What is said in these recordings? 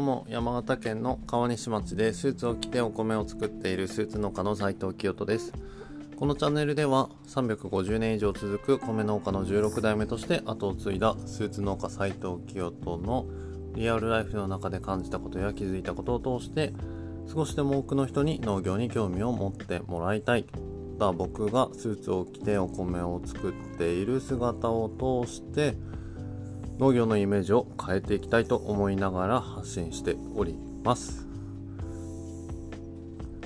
うも山形県の川西町でスーツを着てお米を作っているスーツ農家の斉藤清人です。このチャンネルでは350年以上続く米農家の16代目として後を継いだスーツ農家斉藤清人のリアルライフの中で感じたことや気づいたことを通して少しでも多くの人に農業に興味を持ってもらいたい。僕がスーツを着てお米を作っている姿を通して農業のイメージを変えていきたいと思いながら発信しております。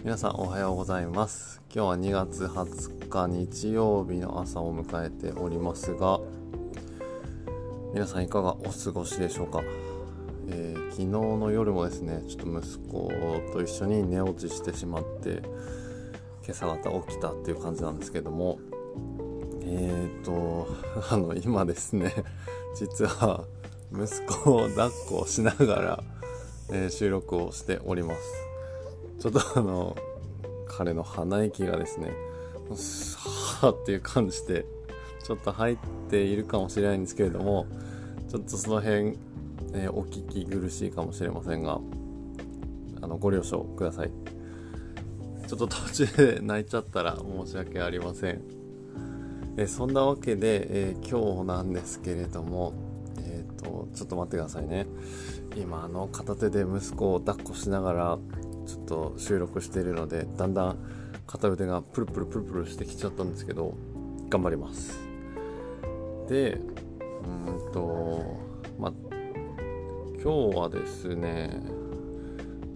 皆さんおはようございます。今日は2月20日日曜日の朝を迎えておりますが皆さんいかがお過ごしでしょうか、えー、昨日の夜もですねちょっと息子と一緒に寝落ちしてしまって今朝方起きたっていう感じなんですけどもえーと あの今ですね 実は息子を抱っこしながら、えー、収録をしております。ちょっとあの彼の鼻息がですねはっていう感じでちょっと入っているかもしれないんですけれどもちょっとその辺、えー、お聞き苦しいかもしれませんがあのご了承ください。ちょっと途中で泣いちゃったら申し訳ありません。えそんなわけで、えー、今日なんですけれども、えっ、ー、と、ちょっと待ってくださいね。今、あの、片手で息子を抱っこしながら、ちょっと収録しているので、だんだん片腕がプルプルプルプルしてきちゃったんですけど、頑張ります。で、うんと、まあ、今日はですね、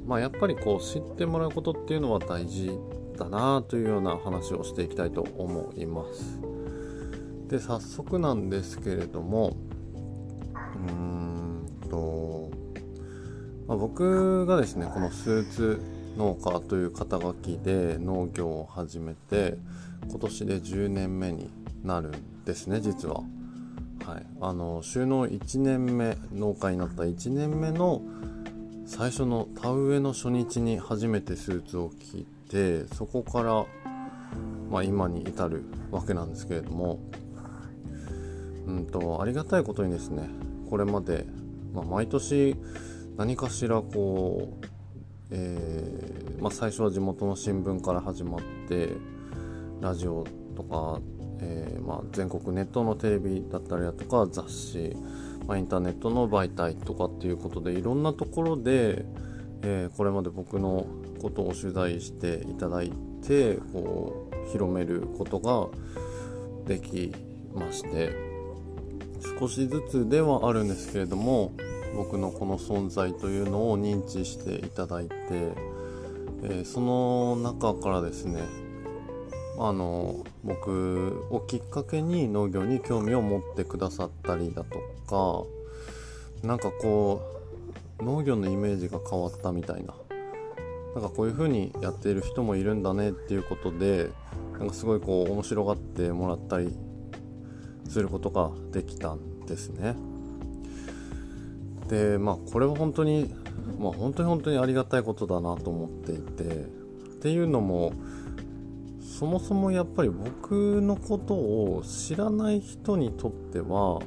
まあ、やっぱりこう知ってもらうことっていうのは大事だなというような話をしていきたいと思います。で早速なんですけれどもうーんと、まあ、僕がですねこのスーツ農家という肩書きで農業を始めて今年で10年目になるんですね実は。はい、あの収納1年目農家になった1年目の最初の田植えの初日に初めてスーツを着てそこから、まあ、今に至るわけなんですけれどもうんとありがたいことにですねこれまで、まあ、毎年何かしらこう、えー、まあ、最初は地元の新聞から始まってラジオとか、えー、まあ、全国ネットのテレビだったりだとか雑誌、まインターネットの媒体とかっていうことでいろんなところで、えー、これまで僕のことを取材していただいてこう広めることができまして少しずつではあるんですけれども僕のこの存在というのを認知していただいて、えー、その中からですねあの僕をきっかけに農業に興味を持ってくださったりだとかなんかこう農業のイメージが変わったみたいななんかこういう風にやっている人もいるんだねっていうことでなんかすごいこう面白がってもらったりすることができたんですね。でまあこれは本当にまあ本当に本当にありがたいことだなと思っていてっていうのもそもそもやっぱり僕のことを知らない人にとっては、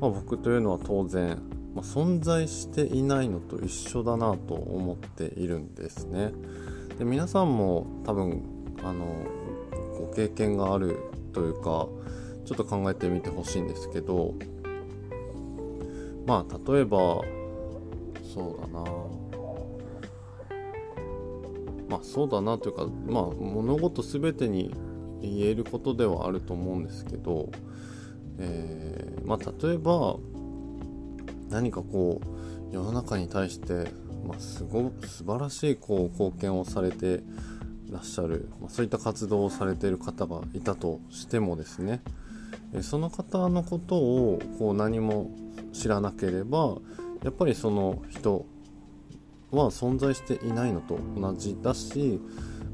まあ、僕というのは当然、まあ、存在していないのと一緒だなと思っているんですね。で皆さんも多分あのご経験があるというかちょっと考えてみてほしいんですけどまあ例えばそうだな。まあそうだなというかまあ物事全てに言えることではあると思うんですけど、えー、まあ例えば何かこう世の中に対して、まあ、すご素晴らしいこう貢献をされてらっしゃる、まあ、そういった活動をされている方がいたとしてもですねその方のことをこう何も知らなければやっぱりその人は存在していないのと同じだし、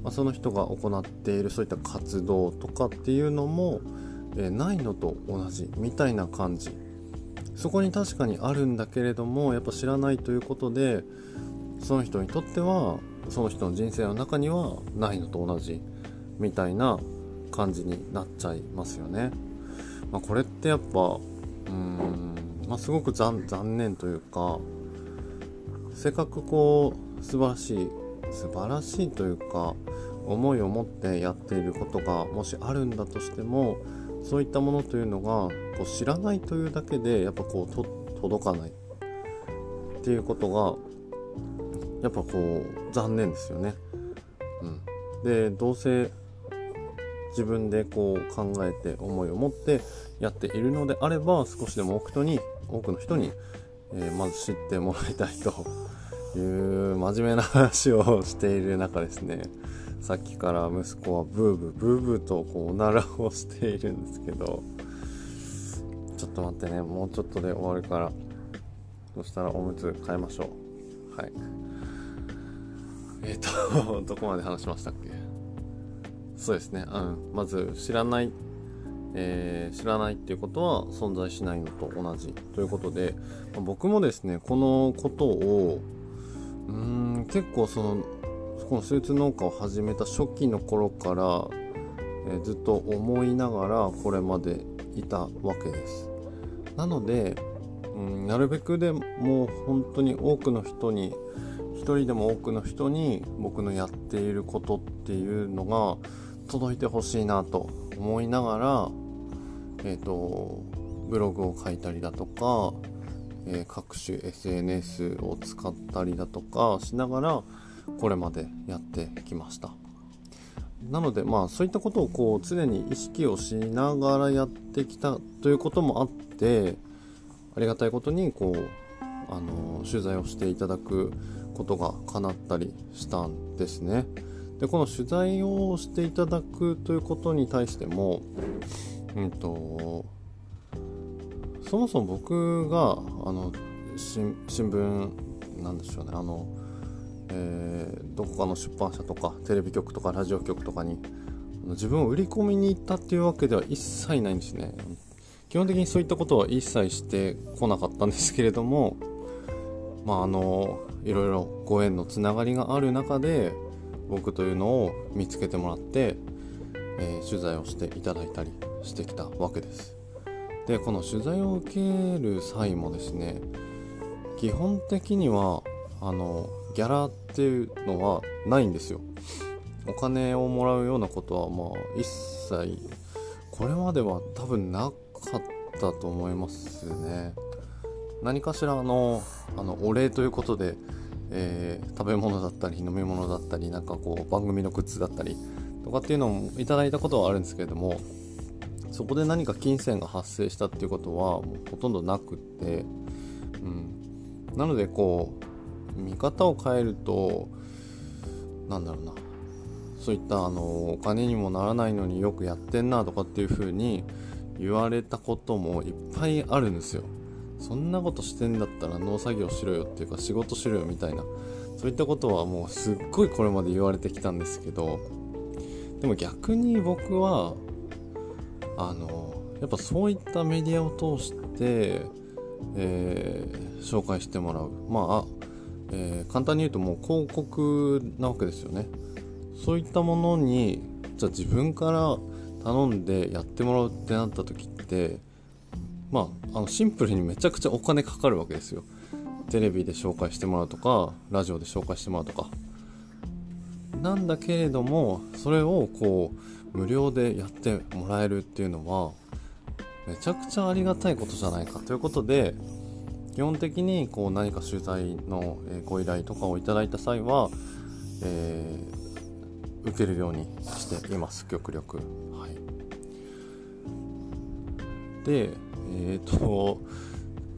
まあ、その人が行っているそういった活動とかっていうのも、え、ないのと同じみたいな感じそこに確かにあるんだけれどもやっぱ知らないということでその人にとってはその人の人生の中にはないのと同じみたいな感じになっちゃいますよね。まあ、これってやっぱうん、まあ、すごく残念というか、せっかくこう素晴らしい素晴らしいというか思いを持ってやっていることがもしあるんだとしてもそういったものというのがこう知らないというだけでやっぱこうと届かないっていうことがやっぱこう残念ですよね。うん、でどうせ自分でこう考えて思いを持ってやっているのであれば少しでも多く人に多くの人に、え、まず知ってもらいたいと いう真面目な話をしている中ですね。さっきから息子はブーブーブーブーとこうおならをしているんですけどちょっと待ってねもうちょっとで終わるからそしたらおむつ変えましょう。はい。えっ、ー、とどこまで話しましたっけ？そうですね、うん、まず知らないえー、知らないっていうことは存在しないのと同じということで、ま、僕もですねこのことをうーん結構そのこのスーツ農家を始めた初期の頃から、えー、ずっと思いながらこれまでいたわけです。なので、うん、なるべくでもう本当に多くの人に一人でも多くの人に僕のやっていることっていうのが届いてほしいなと思いながらえっ、ー、とブログを書いたりだとか、えー、各種 SNS を使ったりだとかしながらこれまでやってきました。なのでまあそういったことをこう常に意識をしながらやってきたということもあってありがたいことにこうあの取材をしていただくことが叶ったりしたんですね。でこの取材をしていただくということに対してもうんとそもそも僕があの新聞なんでしょうね。あの、えー、どこかの出版社とかテレビ局とかラジオ局とかに自分を売り込みに行ったっていうわけでは一切ないんですね。基本的にそういったことは一切してこなかったんですけれどもまああのいろいろご縁のつながりがある中で僕というのを見つけてもらって、えー、取材をしていただいたりしてきたわけです。でこの取材を受ける際もですね基本的にはあのギャラっていうのはないんですよ。お金をもらうようなことはまあ一切これまでは多分なかったと思いますね。何かしらのあのお礼ということで、えー、食べ物だったり飲み物だったりなんかこう番組のグッズだったりとかっていうのもいただいたことはあるんですけれどもそこで何か金銭が発生したっていうことはもうほとんどなくって、うん、なのでこう見方を変えるとなんだろうな。そういったあのお金にもならないのによくやってんなとかっていう風に言われたこともいっぱいあるんですよ。そんなことしてんだったら農作業しろよっていうか仕事しろよみたいな。そういったことはもうすっごいこれまで言われてきたんですけどでも逆に僕はあのやっぱそういったメディアを通して、えー、紹介してもらう。まあ、えー、簡単に言うともう広告なわけですよね。そういったものにじゃあ自分から頼んでやってもらうってなった時ってまああのシンプルにめちゃくちゃお金かかるわけですよ。テレビで紹介してもらうとかラジオで紹介してもらうとか。なんだけれどもそれをこう無料でやってもらえるっていうのはめちゃくちゃありがたいことじゃないかということで基本的にこう何か取材のご依頼とかをいただいた際は、えー、受けるようにしています極力。はい。でえっ、ー、と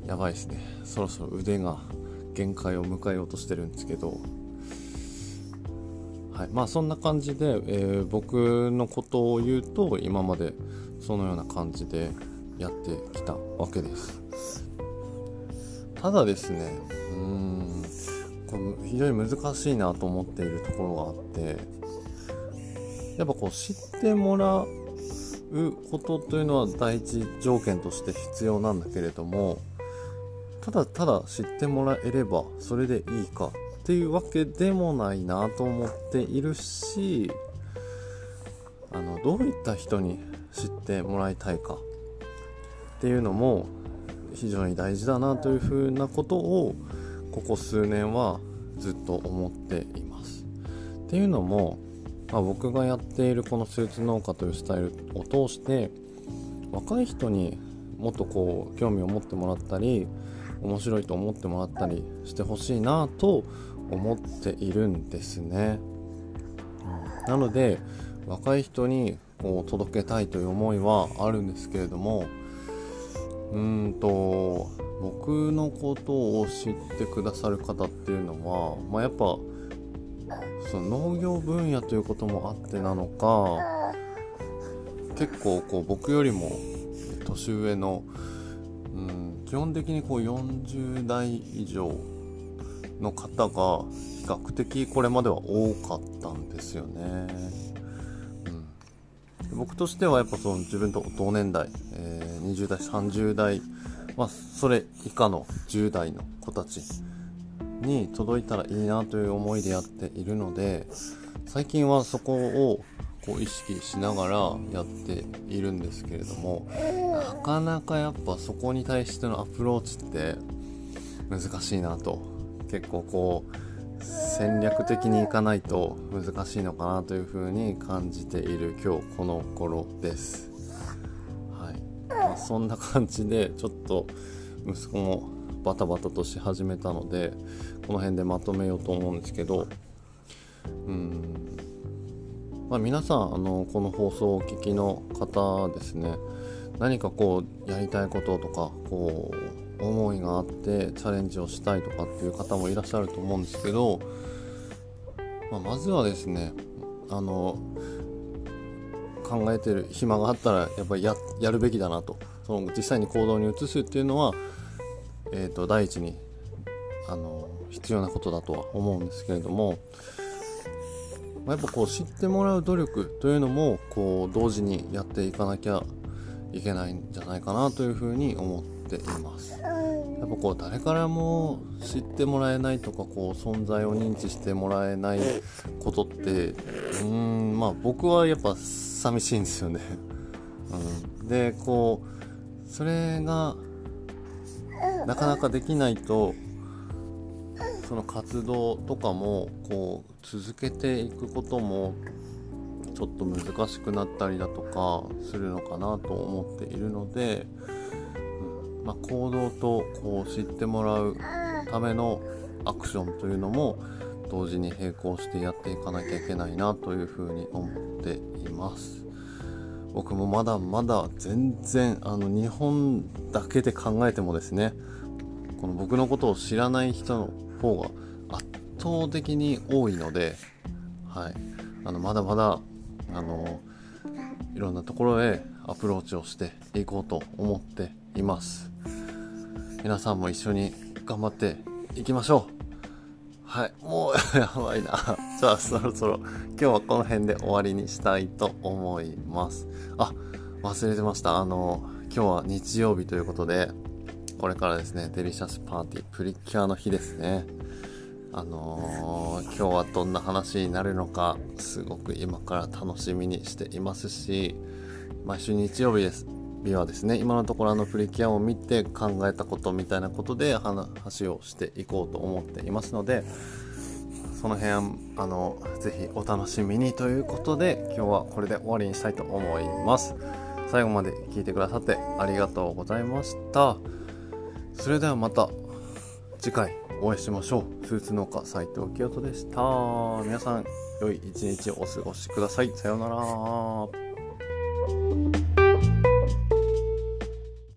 やばいですね。そろそろ腕が限界を迎えようとしてるんですけどはい、まあそんな感じで、えー、僕のことを言うと今までそのような感じでやってきたわけです。ただですねうんこの非常に難しいなと思っているところがあってやっぱこう知ってもらうことというのは第一条件として必要なんだけれどもただただ知ってもらえればそれでいいかっていうわけでもないなと思っているしあのどういった人に知ってもらいたいかっていうのも非常に大事だなというふうなことをここ数年はずっと思っています。っていうのも、まあ、僕がやっているこのスーツ農家というスタイルを通して若い人にもっとこう興味を持ってもらったり面白いと思ってもらったりしてほしいなと思っているんですね。なので若い人にこう届けたいという思いはあるんですけれどもうんと僕のことを知ってくださる方っていうのは、まあ、やっぱその農業分野ということもあってなのか結構こう僕よりも年上の、うん、基本的にこう40代以上の方が比較的これまでは多かったんですよね。うん、僕としてはやっぱその自分と同年代、えー、20代30代、まあ、それ以下の10代の子たちに届いたらいいなという思いでやっているので最近はそこをこう意識しながらやっているんですけれどもなかなかやっぱそこに対してのアプローチって難しいなと結構こう戦略的にいかないと難しいのかなというふうに感じている今日この頃です。はい。まあ、そんな感じでちょっと息子もバタバタとし始めたのでこの辺でまとめようと思うんですけど。うん。まあ、皆さんあのこの放送をお聞きの方ですね。何かこうやりたいこととかこう思いがあってチャレンジをしたいとかっていう方もいらっしゃると思うんですけど、まあ、まずはですねあの考えてる暇があったらやっぱりややるべきだなと。その実際に行動に移すっていうのは、えーと第一にあの必要なことだとは思うんですけれどもまあ、やっぱこう知ってもらう努力というのもこう同時にやっていかなきゃいけないんじゃないかなというふうに思っています。やっぱこう誰からも知ってもらえないとかこう存在を認知してもらえないことってうーんまあ僕はやっぱ寂しいんですよね。うん、でこうそれがなかなかできないとその活動とかもこう続けていくこともちょっと難しくなったりだとかするのかなと思っているので、うんまあ、行動とこう知ってもらうためのアクションというのも同時に並行してやっていかなきゃいけないなというふうに思っています。僕もまだまだ全然あの日本だけで考えてもですねこの僕のことを知らない人の方が圧倒的に多いので、はい、あのまだまだあのいろんなところへアプローチをしていこうと思っています皆さんも一緒に頑張っていきましょう。はい。もうやばいな。じゃあそろそろ今日はこの辺で終わりにしたいと思います。あ忘れてました。あの今日は日曜日ということでこれからですねデリシャスパーティープリキュアの日ですね。あのー、今日はどんな話になるのかすごく今から楽しみにしていますし毎週日曜日です。日はですね今のところあのプリキュアを見て考えたことみたいなことで話をしていこうと思っていますのでその辺あのぜひお楽しみにということで今日はこれで終わりにしたいと思います最後まで聞いてくださってありがとうございましたそれではまた次回お会いしましょう。スーツ農家斉藤清人でした。皆さん、良い一日をお過ごしください。さようなら。